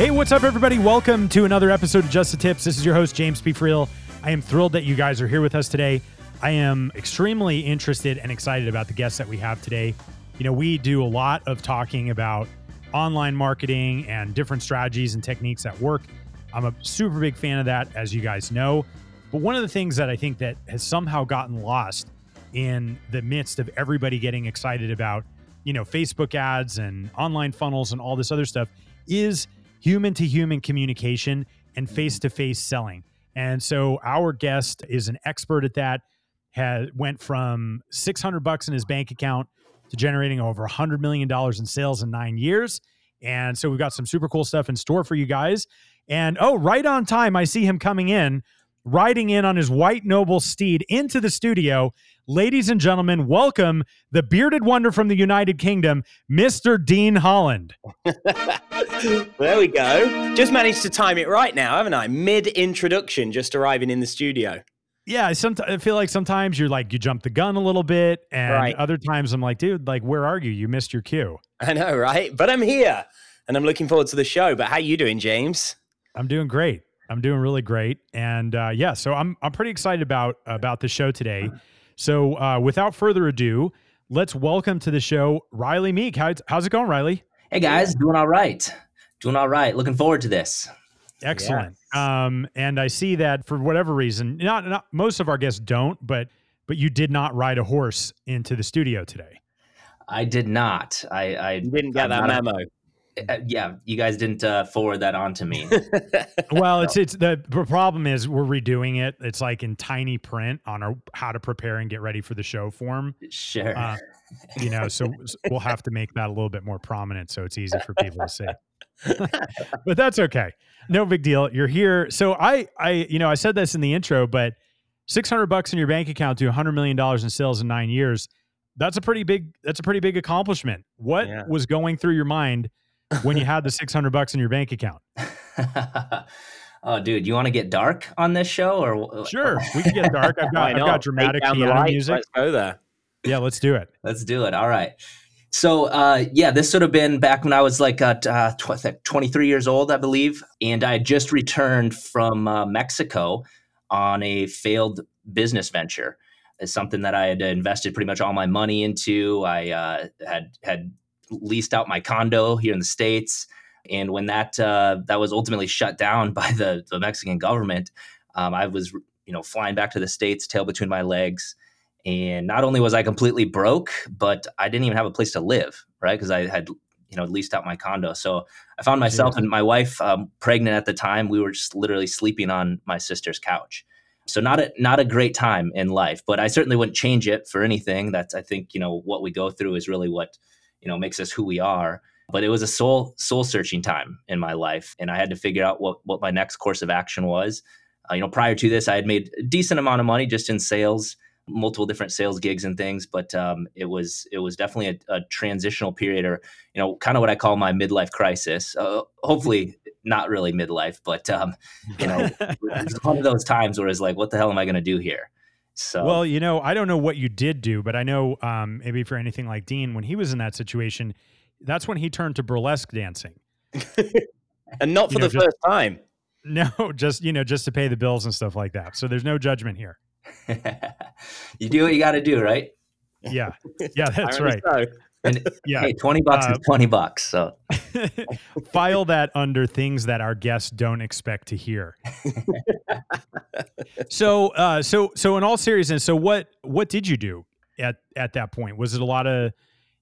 Hey, what's up, everybody? Welcome to another episode of Just the Tips. This is your host, James P. Friel. I am thrilled that you guys are here with us today. I am extremely interested and excited about the guests that we have today. You know, we do a lot of talking about online marketing and different strategies and techniques that work. I'm a super big fan of that, as you guys know. But one of the things that I think that has somehow gotten lost in the midst of everybody getting excited about, you know, Facebook ads and online funnels and all this other stuff is human to human communication and face to face selling. And so our guest is an expert at that. Had went from 600 bucks in his bank account to generating over 100 million dollars in sales in 9 years. And so we've got some super cool stuff in store for you guys. And oh, right on time, I see him coming in, riding in on his white noble steed into the studio. Ladies and gentlemen, welcome the bearded wonder from the United Kingdom, Mr. Dean Holland. there we go. Just managed to time it right now, haven't I? Mid introduction, just arriving in the studio. Yeah, sometimes I feel like sometimes you're like you jump the gun a little bit, and Right. other times I'm like, dude, like where are you? You missed your cue. I know, right? But I'm here and I'm looking forward to the show. But how you doing, James? I'm doing great. I'm doing really great, and uh, yeah, so I'm I'm pretty excited about about the show today. So uh, without further ado, let's welcome to the show Riley Meek. How, how's it going, Riley? Hey guys, doing all right. Doing all right. Looking forward to this. Excellent. Um, and I see that for whatever reason, not not most of our guests don't, but but you did not ride a horse into the studio today. I did not. I, I didn't get I'm that not a- memo. Uh, yeah, you guys didn't uh, forward that on to me. Well, it's it's the, the problem is we're redoing it. It's like in tiny print on our how to prepare and get ready for the show form. sure. Uh, you know, so we'll have to make that a little bit more prominent so it's easy for people to see. but that's okay. No big deal. You're here. So I I you know, I said this in the intro, but 600 bucks in your bank account to 100 million dollars in sales in 9 years. That's a pretty big that's a pretty big accomplishment. What Yeah. was going through your mind when you had the 600 bucks in your bank account? oh, dude, you want to get dark on this show, or Sure, we can get dark. I've got I've got dramatic piano lights, music. Let's go there. Yeah, let's do it. Let's do it. All right. So, uh, yeah, this would have been back when I was like uh, uh, tw- 23 years old, I believe. And I had just returned from uh, Mexico on a failed business venture. It's something that I had invested pretty much all my money into. I uh, had had leased out my condo here in the states, and when that uh, that was ultimately shut down by the the Mexican government, um, I was you know flying back to the states, tail between my legs. And not only was I completely broke, but I didn't even have a place to live, right? Because I had, you know, leased out my condo. So I found myself and my wife, um, pregnant at the time. We were just literally sleeping on my sister's couch. So not a not a great time in life, but I certainly wouldn't change it for anything. That's I think you know what we go through is really what you know makes us who we are. But it was a soul soul searching time in my life, and I had to figure out what what my next course of action was. Uh, you know, prior to this, I had made a decent amount of money just in sales multiple different sales gigs and things but um, it was it was definitely a, a transitional period or you know kind of what i call my midlife crisis uh, hopefully not really midlife but um, you know it's one of those times where it's like what the hell am i going to do here so Well, you know, I don't know what you did do, but I know um, maybe for anything like Dean, when he was in that situation, that's when he turned to burlesque dancing. And not You for know, the just- first time. No, just you know, just to pay the bills and stuff like that. So there's no judgment here. you do what you got to do right Yeah, yeah, that's right. so. And Yeah, hey 20 bucks Uh, is 20 bucks so file that under things that our guests don't expect to hear. so, uh, so, so, in all seriousness, so what, what did you do at at that point? Was it a lot of,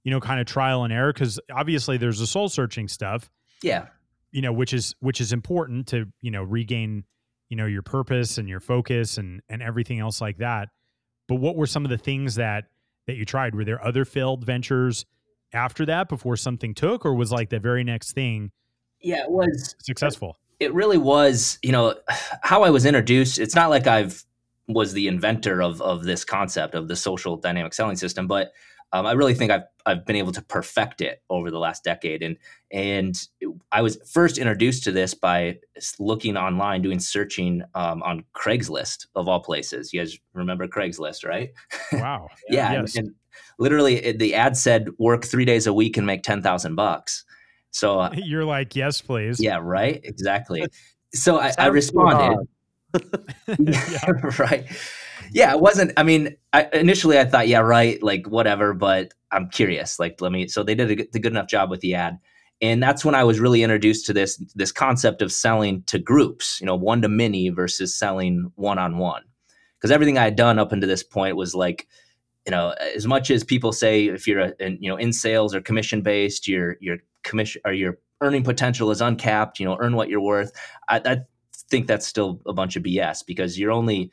you know, kind of trial and error? Because obviously, there's the soul searching stuff, yeah you know, which is which is important to you know regain, you know, your purpose and your focus and and everything else like that. But what were some of the things that that you tried? Were there other failed ventures after that before something took, or was like the very next thing? Yeah, it was successful. It really was. You know, how I was introduced. It's not like I've was the inventor of of this concept of the social dynamic selling system, but um, I really think I've I've been able to perfect it over the last decade. And and I was first introduced to this by looking online, doing searching um, on Craigslist of all places. You guys remember Craigslist, right? Wow. yeah. Yes. And, and, literally, the ad said work three days a week and make ten thousand bucks. So uh, you're like, yes, please. Yeah. Right. Exactly. So I, I responded. yeah, right yeah, it wasn't. I mean, I, initially I thought, yeah, right, like whatever, but I'm curious. Like, let me. So they did a, a good enough job with the ad, and that's when I was really introduced to this this concept of selling to groups. You know, one to many versus selling one on one. Because everything I had done up until this point was like, you know, as much as people say if you're a, in, you know in sales or commission based, your your commission or your earning potential is uncapped. You know, earn what you're worth. I, I think that's still a bunch of BS because you're only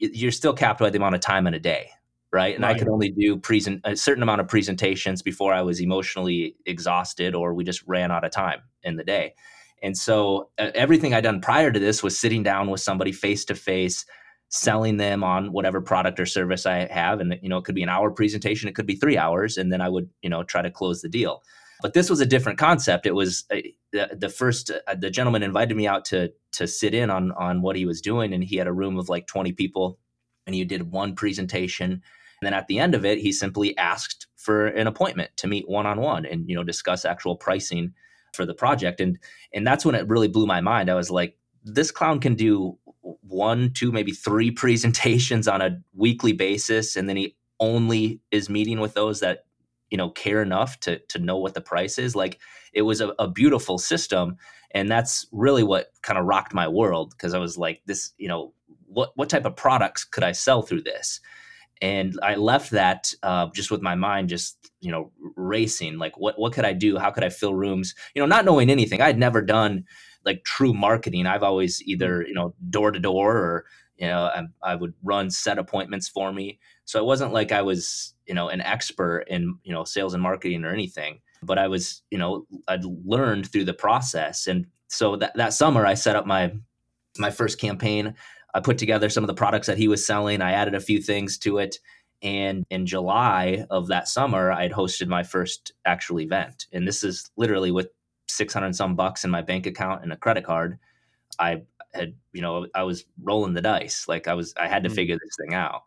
you're still capped by the amount of time in a day right? And right. i could only do present a certain amount of presentations before i was emotionally exhausted or we just ran out of time in the day. And so uh, everything i'd done prior to this was sitting down with somebody face to face selling them on whatever product or service i have. And you know it could be an hour presentation it could be three hours and then i would you know try to close the deal but this was a different concept. It was uh, the, the first uh, the gentleman invited me out to to sit in on on what he was doing and he had a room of like 20 people and he did one presentation. And then at the end of it he simply asked for an appointment to meet one on one and you know discuss actual pricing for the project. And and that's when it really blew my mind. I was like this clown can do one two maybe three presentations on a weekly basis and then he only is meeting with those that you know care enough to to know what the price is like it was a, a beautiful system and that's really what kind of rocked my world because i was like this you know what what type of products could i sell through this? And i left that uh, just with my mind just you know racing like what what could i do? How could i fill rooms? You know not knowing anything. I'd never done like true marketing. I've always either you know door to door or you know I, I would run set appointments for me. So it wasn't like i was you know an expert in you know sales and marketing or anything but i was you know i'd learned through the process. And so that, that summer i set up my my first campaign. I put together some of the products that he was selling. I added a few things to it. And in july of that summer i'd hosted my first actual event. And this is literally with 600 some bucks in my bank account and a credit card i had you know i was rolling the dice like i was i had to mm. figure this thing out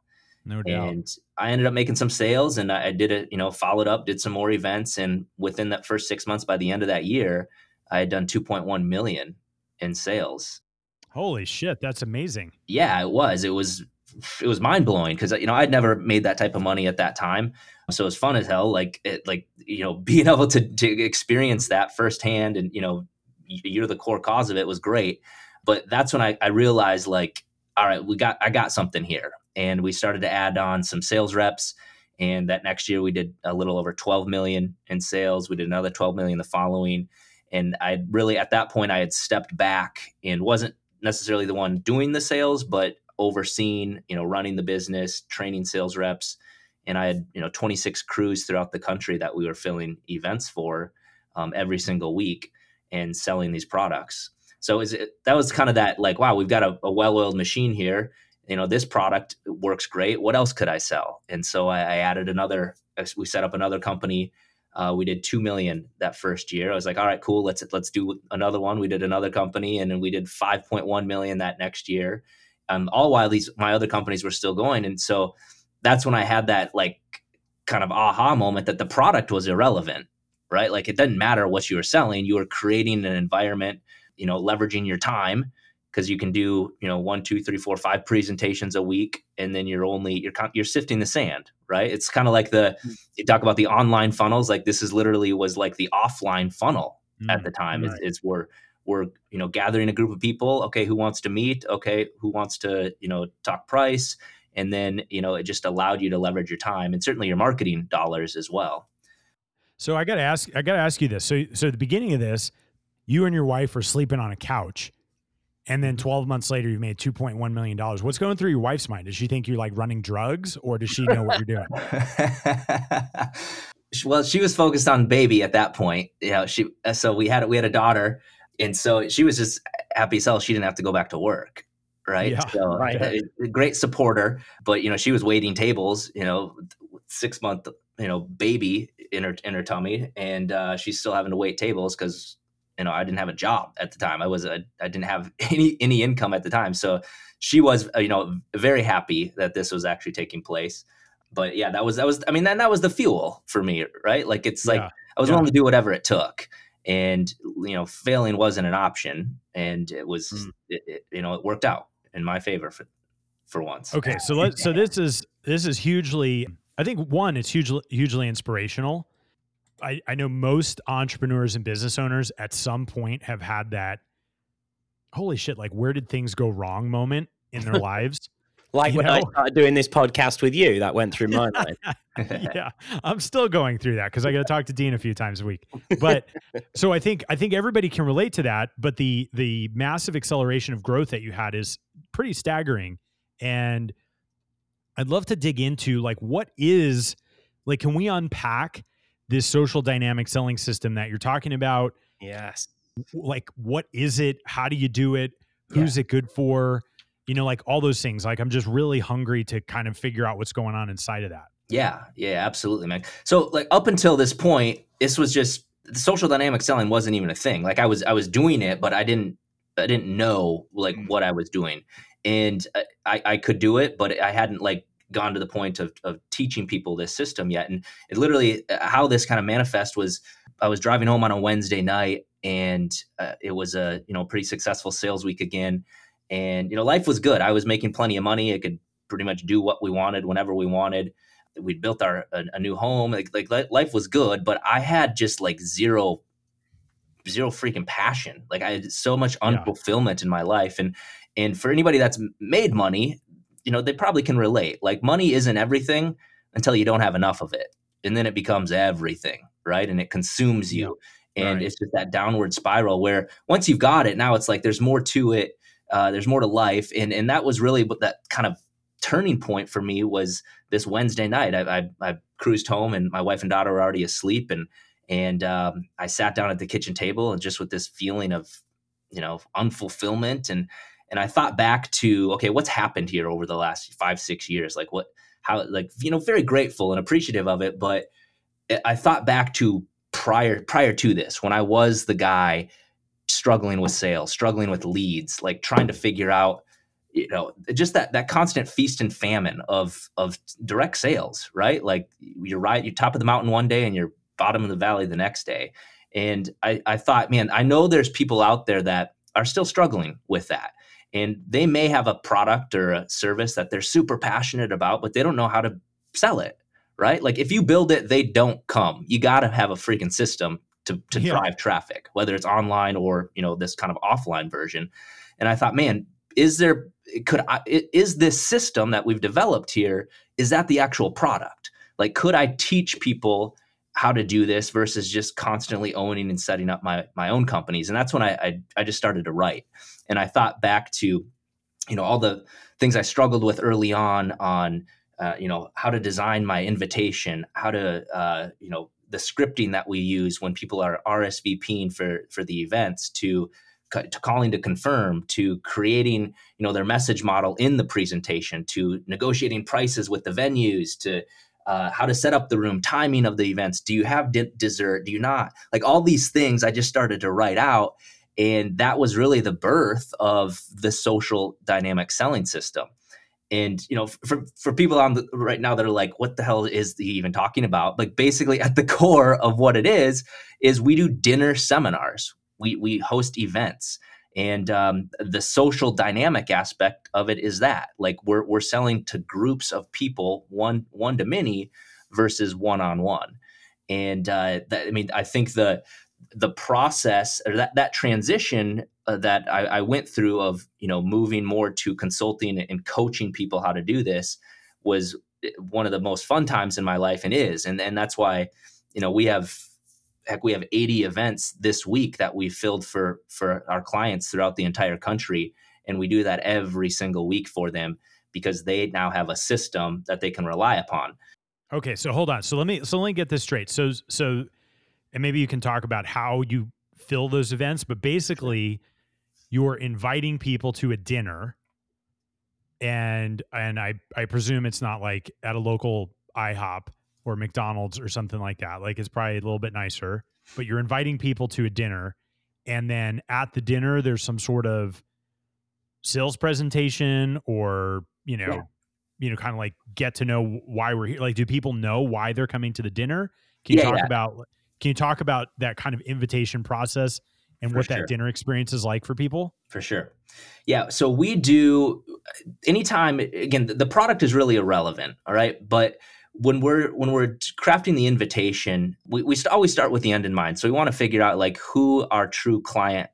no doubt. And I ended up making some sales and I did it, you know, followed up, did some more events. And within that first six months, by the end of that year, I had done 2.1 million in sales. Holy shit. That's amazing. Yeah, it was. It was, it was mind blowing because, you know, I'd never made that type of money at that time. So it was fun as hell. Like, it, like, you know, being able to, to experience that firsthand and, you know, you're the core cause of it was great. But that's when I, I realized like, all right, we got, I got something here. And we started to add on some sales reps. And that next year we did a little over 12 million in sales. We did another 12 million the following. And i really at that point i had stepped back and wasn't necessarily the one doing the sales but overseeing you know running the business training sales reps. And i had you know 26 crews throughout the country that we were filling events for um, every single week and selling these products so is it, that was kind of that like wow we've got a, a well-oiled machine here. You know this product works great. What else could i sell? And so i, I added another we set up another company uh, we did 2 million that first year. I was like all right cool. Let's let's do another one. We did another company and then we did 5.1 million that next year. Um, all while these my other companies were still going. And so that's when i had that like kind of aha moment that the product was irrelevant right? Like it doesn't matter what you were selling. You were creating an environment you know leveraging your time because you can do you know one two three four five presentations a week and then you're only you're you're sifting the sand right? It's kind of like the mm. you talk about the online funnels like this is literally was like the offline funnel mm, at the time. Right. it's, it's we're we're you know gathering a group of people okay who wants to meet okay who wants to you know talk price and then you know it just allowed you to leverage your time and certainly your marketing dollars as well. So i gotta ask i gotta ask you this. So so at the beginning of this you and your wife are sleeping on a couch And then mm-hmm. 12 months later, you've made $2.1 million. What's going through your wife's mind? Does she think you're like running drugs or does she know what you're doing? well, she was focused on baby at that point. You know, she, uh, so we had, we had a daughter and so she was just happy as hell. She didn't have to go back to work. Right. Yeah, so, uh, right. A great supporter, but you know, she was waiting tables, you know, six month, you know, baby in her, in her tummy. And uh, she's still having to wait tables because you know i didn't have a job at the time. I was a, i didn't have any any income at the time. So she was uh, you know very happy that this was actually taking place. But yeah that was that was i mean that, that was the fuel for me right? Like it's like i was yeah. willing to do whatever it took. And you know failing wasn't an option. And it was Mm. it, it, you know it worked out in my favor for for once. Okay, so let so this is this is hugely I think one it's hugely hugely inspirational. I I know most entrepreneurs and business owners at some point have had that holy shit like where did things go wrong moment in their lives. Like You when I started doing this podcast with you, that went through my mind. yeah, I'm still going through that because I got to talk to Dean a few times a week. But so I think I think everybody can relate to that. But the the massive acceleration of growth that you had is pretty staggering, and I'd love to dig into like what is like can we unpack this social dynamic selling system that you're talking about? Yes. Like what is it? How do you do it? Who's it good for? You know, like all those things. Like I'm just really hungry to kind of figure out what's going on inside of that. Yeah, yeah, absolutely, man. So like up until this point, this was just the social dynamic selling wasn't even a thing. Like I was I was doing it, but I didn't I didn't know like Mm. what I was doing, and I- I I could do it, but I hadn't like gone to the point of of teaching people this system yet. And it literally uh, how this kind of manifest was I was driving home on a Wednesday night, and uh, it was a you know pretty successful sales week again, and you know life was good. I was making plenty of money. I could pretty much do what we wanted whenever we wanted we'd built our a, a new home like like life was good but i had just like zero zero freaking passion like i had so much Yeah. unfulfillment in my life and and for anybody that's made money you know they probably can relate like money isn't everything until you don't have enough of it and then it becomes everything right and it consumes you and Right. it's just that downward spiral where once you've got it now it's like there's more to it uh, there's more to life and and that was really what that kind of turning point for me was this Wednesday night. I, I, I cruised home and my wife and daughter were already asleep, and and um, I sat down at the kitchen table and just with this feeling of you know unfulfillment and and I thought back to okay, what's happened here over the last five six years? Like what how like you know very grateful and appreciative of it, but I- thought back to prior prior to this when I was the guy struggling with sales, struggling with leads, like trying to figure out you know just that that constant feast and famine of of direct sales right? Like you're right you're top of the mountain one day and you're bottom of the valley the next day. And i i thought man i know there's people out there that are still struggling with that and they may have a product or a service that they're super passionate about but they don't know how to sell it right? Like if you build it they don't come. You got to have a freaking system to, to Yeah. drive traffic whether it's online or you know this kind of offline version. And i thought man is there could I, is this system that we've developed here is that the actual product? Like could i teach people how to do this versus just constantly owning and setting up my my own companies? And that's when i i, I just started to write and i thought back to you know all the things i struggled with early on on uh, you know how to design my invitation how to uh, you know the scripting that we use when people are rsvping for for the events to to calling to confirm to creating you know their message model in the presentation to negotiating prices with the venues to uh, how to set up the room timing of the events. Do you have dessert? Do you not? Like all these things i just started to write out and that was really the birth of the social dynamic selling system. And you know for for people on the right now that are like what the hell is he even talking about? Like basically at the core of what it is is we do dinner seminars. We we host events. And um, the social dynamic aspect of it is that like we're, we're selling to groups of people one one to many versus one on one and uh, that, i mean i think the the process or that that transition uh, that I, I went through of you know moving more to consulting and coaching people how to do this was one of the most fun times in my life and is and and that's why you know we have heck, we have 80 events this week that we filled for for our clients throughout the entire country, and we do that every single week for them because they now have a system that they can rely upon. Okay, so hold on. So let me so let me get this straight. So so and maybe you can talk about how you fill those events, but basically you're inviting people to a dinner and and I I presume it's not like at a local IHOP or McDonald's or something like that. Like it's probably a little bit nicer, but you're inviting people to a dinner and then at the dinner there's some sort of sales presentation or, you know, yeah. you know, kind of like get to know why we're here. Like do people know why they're coming to the dinner? Can you yeah, talk yeah. about can you talk about that kind of invitation process and for what sure. that dinner experience is like for people? For sure. Yeah. So we do anytime again, the product is really irrelevant. All right. But when we're when we're crafting the invitation, we, we always start with the end in mind. So we want to figure out like who our true client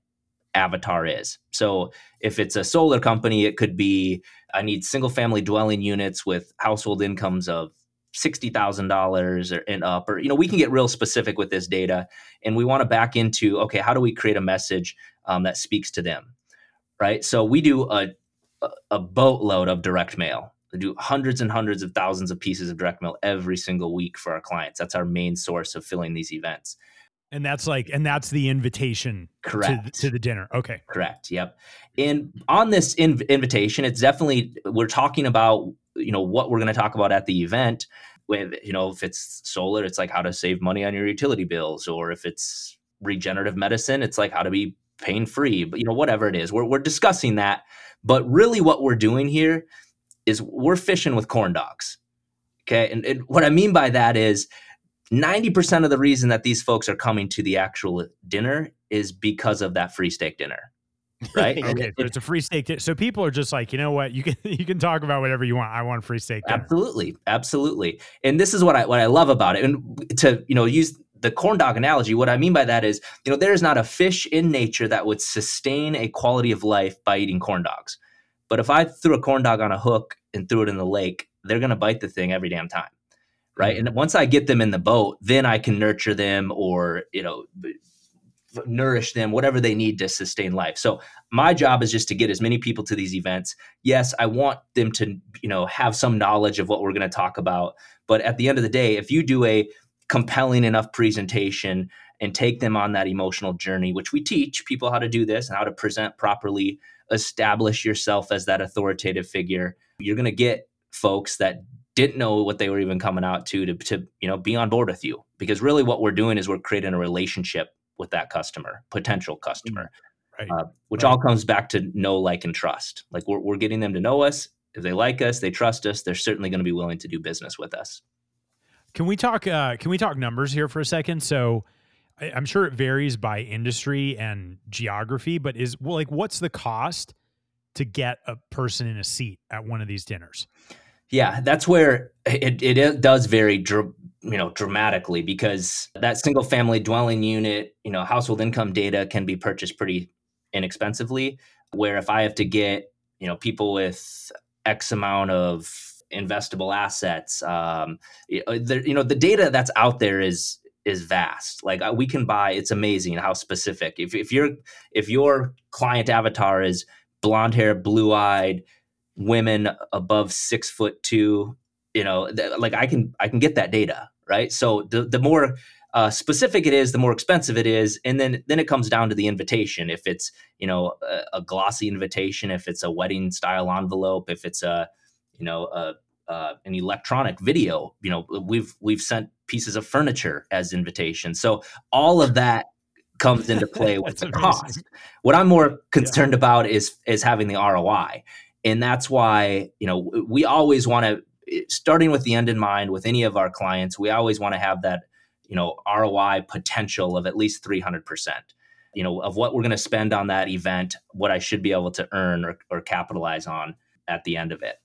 avatar is. So if it's a solar company, it could be I need single family dwelling units with household incomes of $60,000 or and up, or, you know, we can get real specific with this data and we want to back into, okay, how do we create a message um, that speaks to them? Right. So we do a, a boatload of direct mail. We do hundreds and hundreds of thousands of pieces of direct mail every single week for our clients. That's our main source of filling these events. And that's like, and that's the invitation correct to, to the dinner. Okay, correct. Yep. And on this inv- invitation, it's definitely we're talking about you know what we're going to talk about at the event with you know if it's solar it's like how to save money on your utility bills or if it's regenerative medicine it's like how to be pain free but you know whatever it is we're, we're discussing that. But really what we're doing here is we're fishing with corn dogs okay? And, and what i mean by that is 90% of the reason that these folks are coming to the actual dinner is because of that free steak dinner right? okay, so it's a free steak. So people are just like, you know what, you can you can talk about whatever you want. I want free steak. Dinner. Absolutely, absolutely. And this is what I what I love about it. And to you know use the corn dog analogy, what I mean by that is, you know, there is not a fish in nature that would sustain a quality of life by eating corn dogs. But if I threw a corn dog on a hook and threw it in the lake, they're going to bite the thing every damn time right mm-hmm. and once i get them in the boat then i can nurture them or you know nourish them, whatever they need to sustain life. So my job is just to get as many people to these events. Yes, I want them to, you know, have some knowledge of what we're going to talk about. But at the end of the day, if you do a compelling enough presentation and take them on that emotional journey, which we teach people how to do this and how to present properly, establish yourself as that authoritative figure, you're going to get folks that didn't know what they were even coming out to, to to you know be on board with you because really what we're doing is we're creating a relationship with that customer, potential customer, mm, right. uh, which right. all comes back to know, like, and trust. Like we're, we're getting them to know us. If they like us, they trust us. They're certainly going to be willing to do business with us. Can we talk? Uh, can we talk numbers here for a second? So, I, am sure it varies by industry and geography, but is well, like, what's the cost to get a person in a seat at one of these dinners? Yeah, that's where it, it does vary dr- you know dramatically because that single family dwelling unit you know household income data can be purchased pretty inexpensively where if i have to get you know people with x amount of investable assets um, uh, you know the data that's out there is is vast. Like uh, we can buy it's amazing how specific. If, if your if your client avatar is blonde hair blue eyed women above six foot two you know th- like i can i can get that data right so the, the more uh, specific it is the more expensive it is and then then it comes down to the invitation if it's you know a, a glossy invitation if it's a wedding style envelope if it's a you know a, uh, an electronic video you know we've we've sent pieces of furniture as invitations so all of that comes into play with the amazing. cost what i'm more concerned yeah. about is is having the roi and that's why you know we always want to starting with the end in mind with any of our clients, we always want to have that, you know, ROI potential of at least 300%. You know, of what we're going to spend on that event, what I should be able to earn or, or capitalize on at the end of it.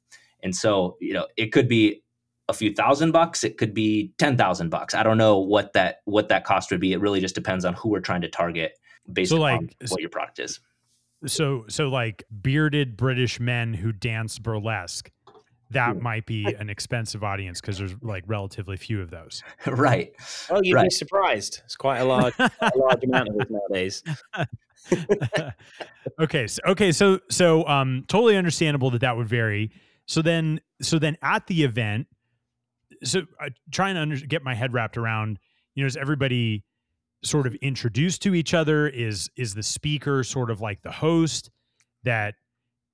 And so, you know, it could be a few thousand bucks, it could be 10,000 bucks. I don't know what that what that cost would be. It really just depends on who we're trying to target based so like, on what your product is. So so like bearded British men who dance burlesque that might be an expensive audience because there's like relatively few of those. right. Oh, you'd Right. be surprised. It's quite a large, quite a large amount of it nowadays. okay, so, okay, so so um, totally understandable that that would vary. So then, so then at the event, so uh, trying to under, get my head wrapped around, you know, is everybody sort of introduced to each other? Is is the speaker sort of like the host that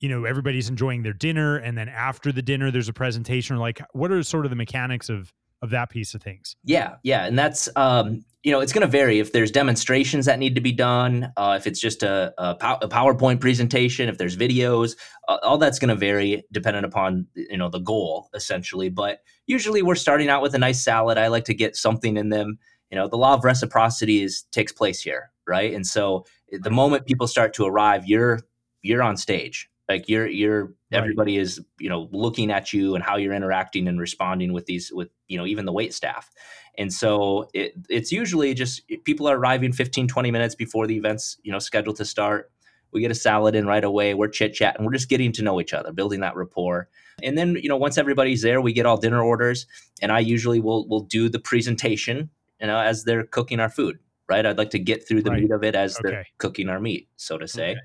you know everybody's enjoying their dinner, and then after the dinner, there's a presentation? Or like, what are sort of the mechanics of of that piece of things? Yeah, yeah, and that's um, you know it's going to vary if there's demonstrations that need to be done, uh, if it's just a, a, pow- a PowerPoint presentation, if there's videos, uh, all that's going to vary depending upon you know the goal essentially. But usually we're starting out with a nice salad. I like to get something in them. You know, the law of reciprocity is takes place here, right? And so eh, the moment people start to arrive, you're you're on stage. Like you're you're Right. everybody is you know looking at you and how you're interacting and responding with these with you know even the wait staff. And so it, it's usually just people are arriving 15 20 minutes before the event's you know scheduled to start. We get a salad in right away. We're chit chatting we're just getting to know each other building that rapport. And then you know once everybody's there we get all dinner orders and i usually will will do the presentation you know as they're cooking our food right? I'd like to get through the Right. meat of it as they're cooking our meat so to say. Okay.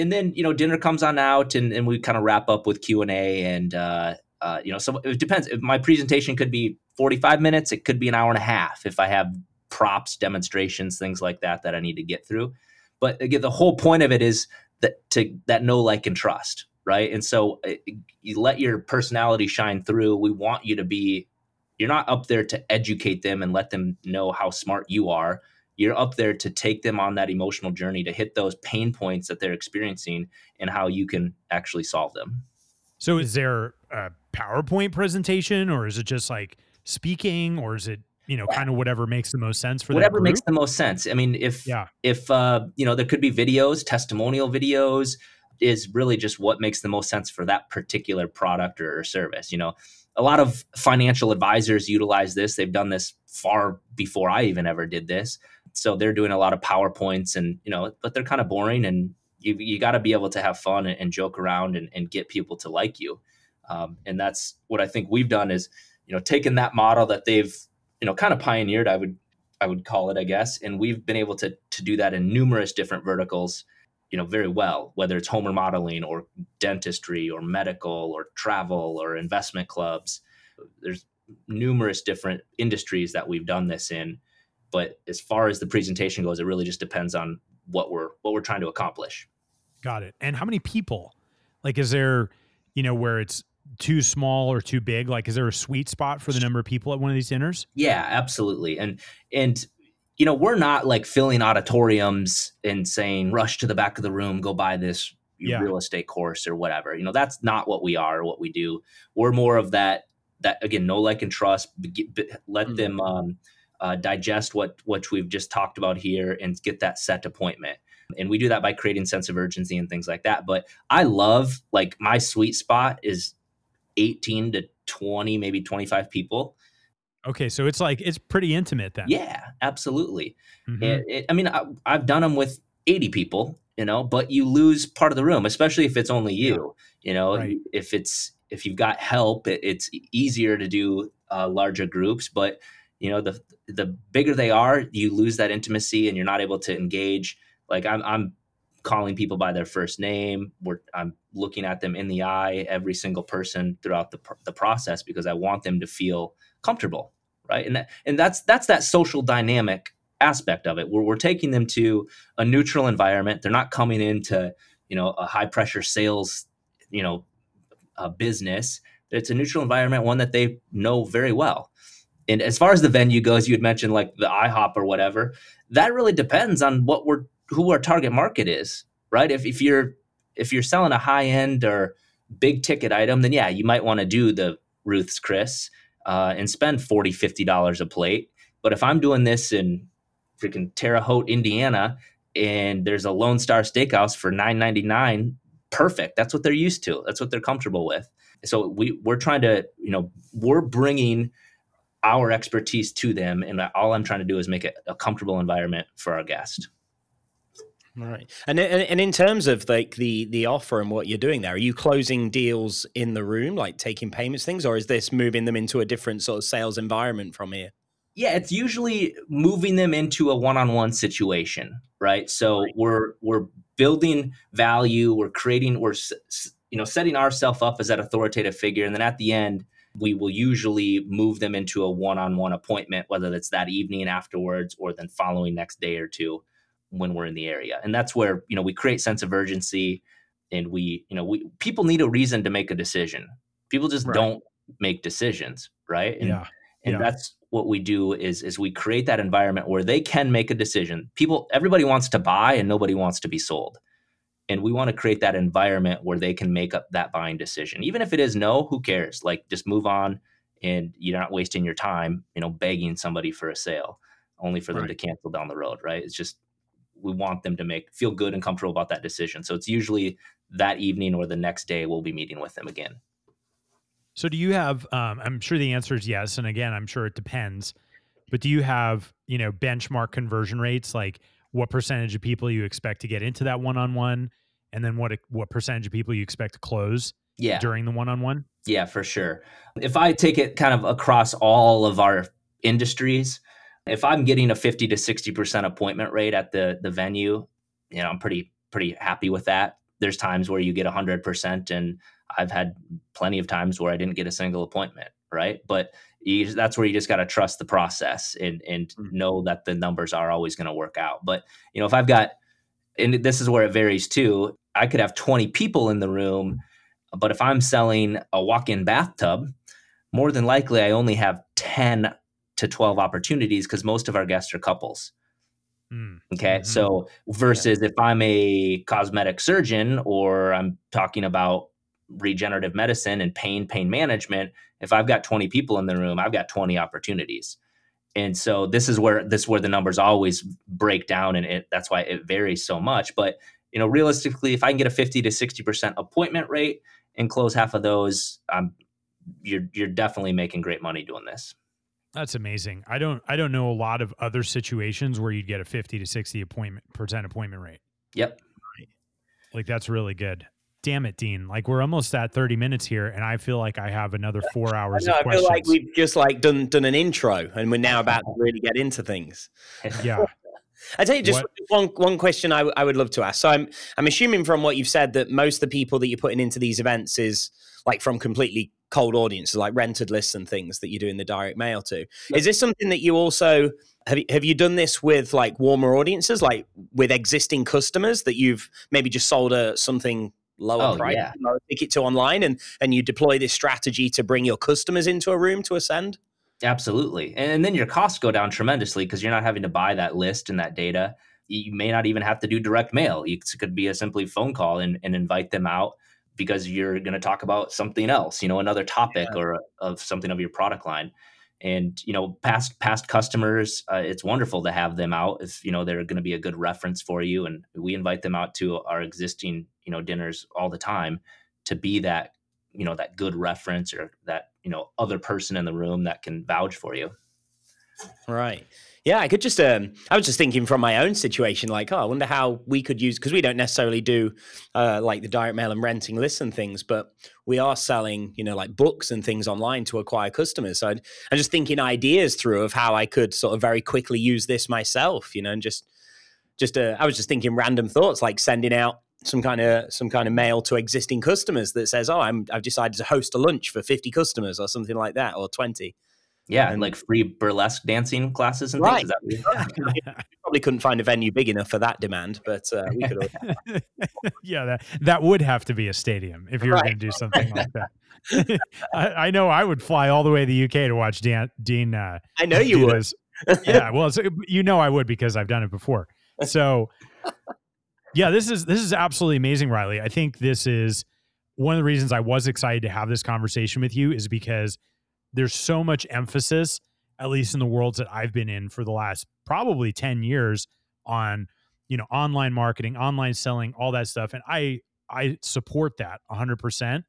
And then you know dinner comes on out and, and we kind of wrap up with q&a and uh, uh, you know so it depends. If my presentation could be 45 minutes it could be an hour and a half if i have props demonstrations things like that that i need to get through. But again the whole point of it is that to that know like and trust right? And so uh, you let your personality shine through. We want you to be you're not up there to educate them and let them know how smart you are you're up there to take them on that emotional journey to hit those pain points that they're experiencing and how you can actually solve them. So is there a PowerPoint presentation or is it just like speaking or is it, you know, kind of whatever makes the most sense for whatever makes the most sense. I mean if Yeah. if uh you know there could be videos testimonial videos is really just what makes the most sense for that particular product or service you know? A lot of financial advisors utilize this. They've done this far before i even ever did this so they're doing a lot of powerpoints and you know but they're kind of boring and you, you got to be able to have fun and, and joke around and, and get people to like you um, and that's what i think we've done is you know taken that model that they've you know kind of pioneered i would I would call it, I guess. And we've been able to to do that in numerous different verticals, you know, very well, whether it's home remodeling or dentistry or medical or travel or investment clubs. There's numerous different industries that we've done this in. But as far as the presentation goes, it really just depends on what we're what we're trying to accomplish. Got it. And how many people? Like, is there, you know, where it's too small or too big? Like, is there a sweet spot for the number of people at one of these dinners? Yeah, absolutely. And and you know, we're not like filling auditoriums and saying rush to the back of the room, go buy this Yeah. real estate course or whatever. You know, that's not what we are, or what we do. We're more of that that again, know like and trust, be- be- let Mhm. them um uh, digest what what we've just talked about here and get that set appointment. And we do that by creating sense of urgency and things like that. But I love like my sweet spot is 18 to 20, maybe 25 people. Okay. So it's like, it's pretty intimate then. Yeah, absolutely. Mhm. It, it, I mean, I, I've done them with 80 people, you know, but you lose part of the room, especially if it's only you. You know, Right. if it's if you've got help, it, it's easier to do uh, larger groups. But you know, the the bigger they are, you lose that intimacy, and you're not able to engage. Like I'm, I'm calling people by their first name. We're, I'm looking at them in the eye, every single person throughout the the process, because I want them to feel comfortable, right? And that, and that's that's that social dynamic aspect of it where we're taking them to a neutral environment they're not coming into you know a high pressure sales you know business it's a neutral environment one that they know very well and as far as the venue goes you had mentioned like the ihop or whatever that really depends on what we're who our target market is right if, if you're if you're selling a high end or big ticket item then yeah you might want to do the ruth's chris uh, and spend 40 50 dollars a plate but if i'm doing this in freaking Terre Haute, Indiana, and there's a Lone Star Steakhouse for nine ninety nine. Perfect. That's what they're used to. That's what they're comfortable with. So we we're trying to, you know, we're bringing our expertise to them, and all I'm trying to do is make it a comfortable environment for our guest. Right. And, and and in terms of like the the offer and what you're doing there, are you closing deals in the room, like taking payments things, or is this moving them into a different sort of sales environment from here? Yeah, it's usually moving them into a one-on-one situation, right? So right. we're we're building value, we're creating, we're you know setting ourselves up as that authoritative figure, and then at the end, we will usually move them into a one-on-one appointment, whether it's that evening afterwards or then following next day or two when we're in the area. And that's where, you know, we create sense of urgency and we, you know, we people need a reason to make a decision. People just right. don't make decisions, right? And, yeah. And yeah. that's what we do is is we create that environment where they can make a decision. People everybody wants to buy and nobody wants to be sold. And we want to create that environment where they can make up that buying decision. Even if it is no, who cares? Like just move on and you're not wasting your time, you know, begging somebody for a sale only for them right. to cancel down the road, right? It's just we want them to make feel good and comfortable about that decision. So it's usually that evening or the next day we'll be meeting with them again. So do you have um, I'm sure the answer is yes and again I'm sure it depends. But do you have, you know, benchmark conversion rates like what percentage of people you expect to get into that one-on-one and then what what percentage of people you expect to close yeah. during the one-on-one? Yeah, for sure. If I take it kind of across all of our industries, if I'm getting a 50 to 60% appointment rate at the the venue, you know, I'm pretty pretty happy with that. There's times where you get 100% and I've had plenty of times where I didn't get a single appointment, right? But you, that's where you just got to trust the process and and mm-hmm. know that the numbers are always going to work out. But, you know, if I've got and this is where it varies too, I could have 20 people in the room, but if I'm selling a walk-in bathtub, more than likely I only have 10 to 12 opportunities because most of our guests are couples. Mm. Okay. Mm-hmm. So versus yeah. if I'm a cosmetic surgeon or I'm talking about regenerative medicine and pain, pain management, if I've got 20 people in the room, I've got 20 opportunities. And so this is where this is where the numbers always break down and it, that's why it varies so much. But you know, realistically, if I can get a 50 to 60% appointment rate and close half of those, um, you're you're definitely making great money doing this. That's amazing. I don't I don't know a lot of other situations where you'd get a 50 to 60 appointment percent appointment rate. Yep. Like that's really good. Damn it, Dean. Like we're almost at 30 minutes here and I feel like I have another 4 hours I, know, I feel like we've just like done done an intro and we're now about to really get into things. Yeah. I tell you just one one question I, w- I would love to ask. So I'm I'm assuming from what you've said that most of the people that you're putting into these events is like from completely cold audiences, like rented lists and things that you do in the direct mail to. Is this something that you also have? You, have you done this with like warmer audiences, like with existing customers that you've maybe just sold a something lower oh, price, yeah. lower ticket to online, and and you deploy this strategy to bring your customers into a room to ascend? Absolutely, and then your costs go down tremendously because you're not having to buy that list and that data. You may not even have to do direct mail. It could be a simply phone call and, and invite them out because you're going to talk about something else, you know, another topic yeah. or of something of your product line. And you know, past past customers, uh, it's wonderful to have them out if you know they're going to be a good reference for you. And we invite them out to our existing you know dinners all the time to be that you know that good reference or that you know other person in the room that can vouch for you. Right. Yeah, I could just. Um, I was just thinking from my own situation, like, oh, I wonder how we could use because we don't necessarily do uh, like the direct mail and renting lists and things, but we are selling, you know, like books and things online to acquire customers. So i am just thinking ideas through of how I could sort of very quickly use this myself, you know, and just, just. Uh, I was just thinking random thoughts, like sending out some kind of some kind of mail to existing customers that says, "Oh, I'm I've decided to host a lunch for 50 customers or something like that, or 20." Yeah, and like free burlesque dancing classes and right. things. Yeah. probably couldn't find a venue big enough for that demand, but uh, we could. yeah, that that would have to be a stadium if you were right. going to do something like that. I, I, know I would fly all the way to the UK to watch Dan, Dean. Uh, I know you would. yeah, well, so, you know I would because I've done it before. So, yeah, this is this is absolutely amazing, Riley. I think this is one of the reasons I was excited to have this conversation with you is because there's so much emphasis, at least in the worlds that I've been in for the last probably 10 years on, you know, online marketing, online selling, all that stuff. And I I support that 100%.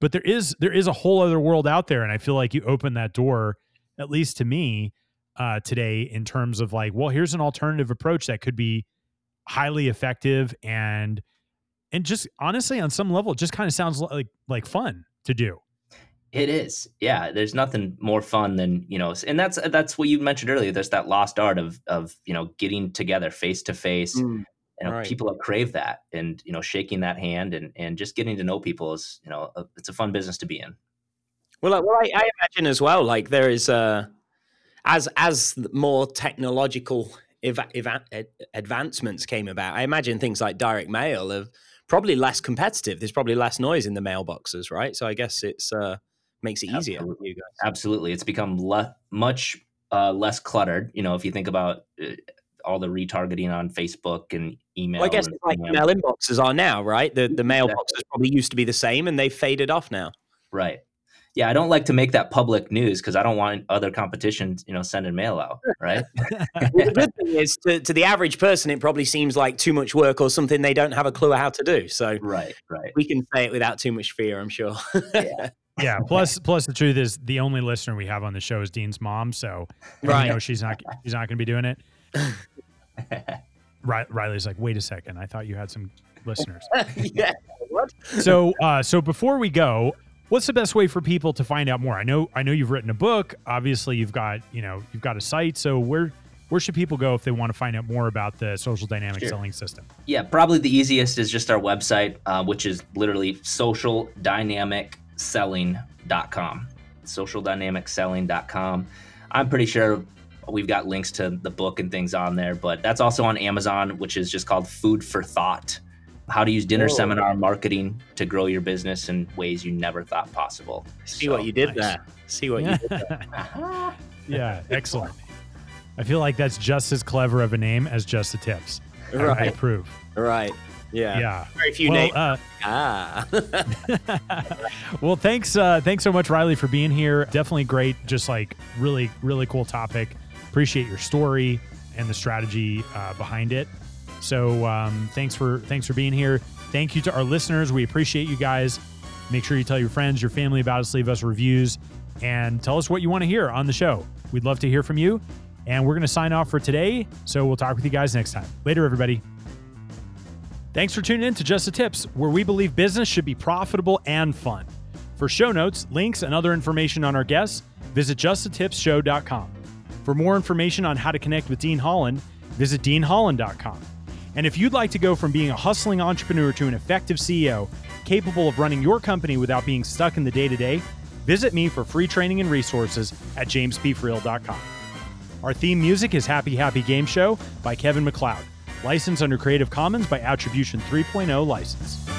But there is there is a whole other world out there and I feel like you opened that door at least to me uh, today in terms of like, well, here's an alternative approach that could be highly effective and and just honestly on some level it just kind of sounds like like fun to do. It is. Yeah, there's nothing more fun than, you know, and that's that's what you mentioned earlier. There's that lost art of of, you know, getting together face to face. Mm, You know, right. people have craved that and, you know, shaking that hand and and just getting to know people is, you know, a, it's a fun business to be in. Well, like, well I, I imagine as well, like there is uh, as as more technological eva- ad- advancements came about. I imagine things like direct mail are probably less competitive. There's probably less noise in the mailboxes, right? So I guess it's uh, makes it easier for Absolutely. you guys. Absolutely. It's become le- much uh, less cluttered, you know, if you think about uh, all the retargeting on Facebook and email. Well, I guess and like email inboxes are now, right? The the Exactly. mailboxes probably used to be the same, and they've faded off now. Right. Yeah, I don't like to make that public news because I don't want other competitions, you know, sending mail out. Right. Well, the good thing is, to, to the average person, it probably seems like too much work or something they don't have a clue how to do. So right. Right. we can say it without too much fear, I'm sure. Yeah. Yeah. Plus, plus the truth is the only listener we have on the show is Dean's mom, so you Right. know she's not she's not going to be doing it. Riley's like, wait a second, I thought you had some listeners. yeah. What? so, uh, so before we go, what's the best way for people to find out more? I know, I know you've written a book. Obviously, you've got you know you've got a site. So where where should people go if they want to find out more about the social dynamic Sure. selling system? Yeah, probably the easiest is just our website, uh, which is literally socialdynamicselling.com. Socialdynamicselling.com. I'm pretty sure we've got links to the book and things on there, but that's also on Amazon, which is just called Food for Thought How to Use Dinner Whoa. Seminar Marketing to Grow Your Business in Ways You Never Thought Possible. See what you did nice. there. See what you did there. yeah, excellent. I feel like that's just as clever of a name as just the tips. I- I, approve. Right. Yeah. Yeah. Very few Well, names. uh, Ah. well, thanks, uh, thanks so much, Riley, for being here. Definitely great. Just like really, really cool topic. Appreciate your story and the strategy uh, behind it. So, um, thanks for thanks for being here. Thank you to our listeners. We appreciate you guys. Make sure you tell your friends, your family about us. Leave us reviews and tell us what you want to hear on the show. We'd love to hear from you. And we're going to sign off for today. So we'll talk with you guys next time. Later, everybody. Thanks for tuning in to Just the Tips, where we believe business should be profitable and fun. For show notes, links, and other information on our guests, visit justthetipsshow.com. For more information on how to connect with Dean Holland, visit deanholland.com. And if you'd like to go from being a hustling entrepreneur to an effective CEO capable of running your company without being stuck in the day to day, visit me for free training and resources at jamespfreal.com. Our theme music is Happy Happy Game Show by Kevin MacLeod, licensed under Creative Commons by Attribution 3.0 license.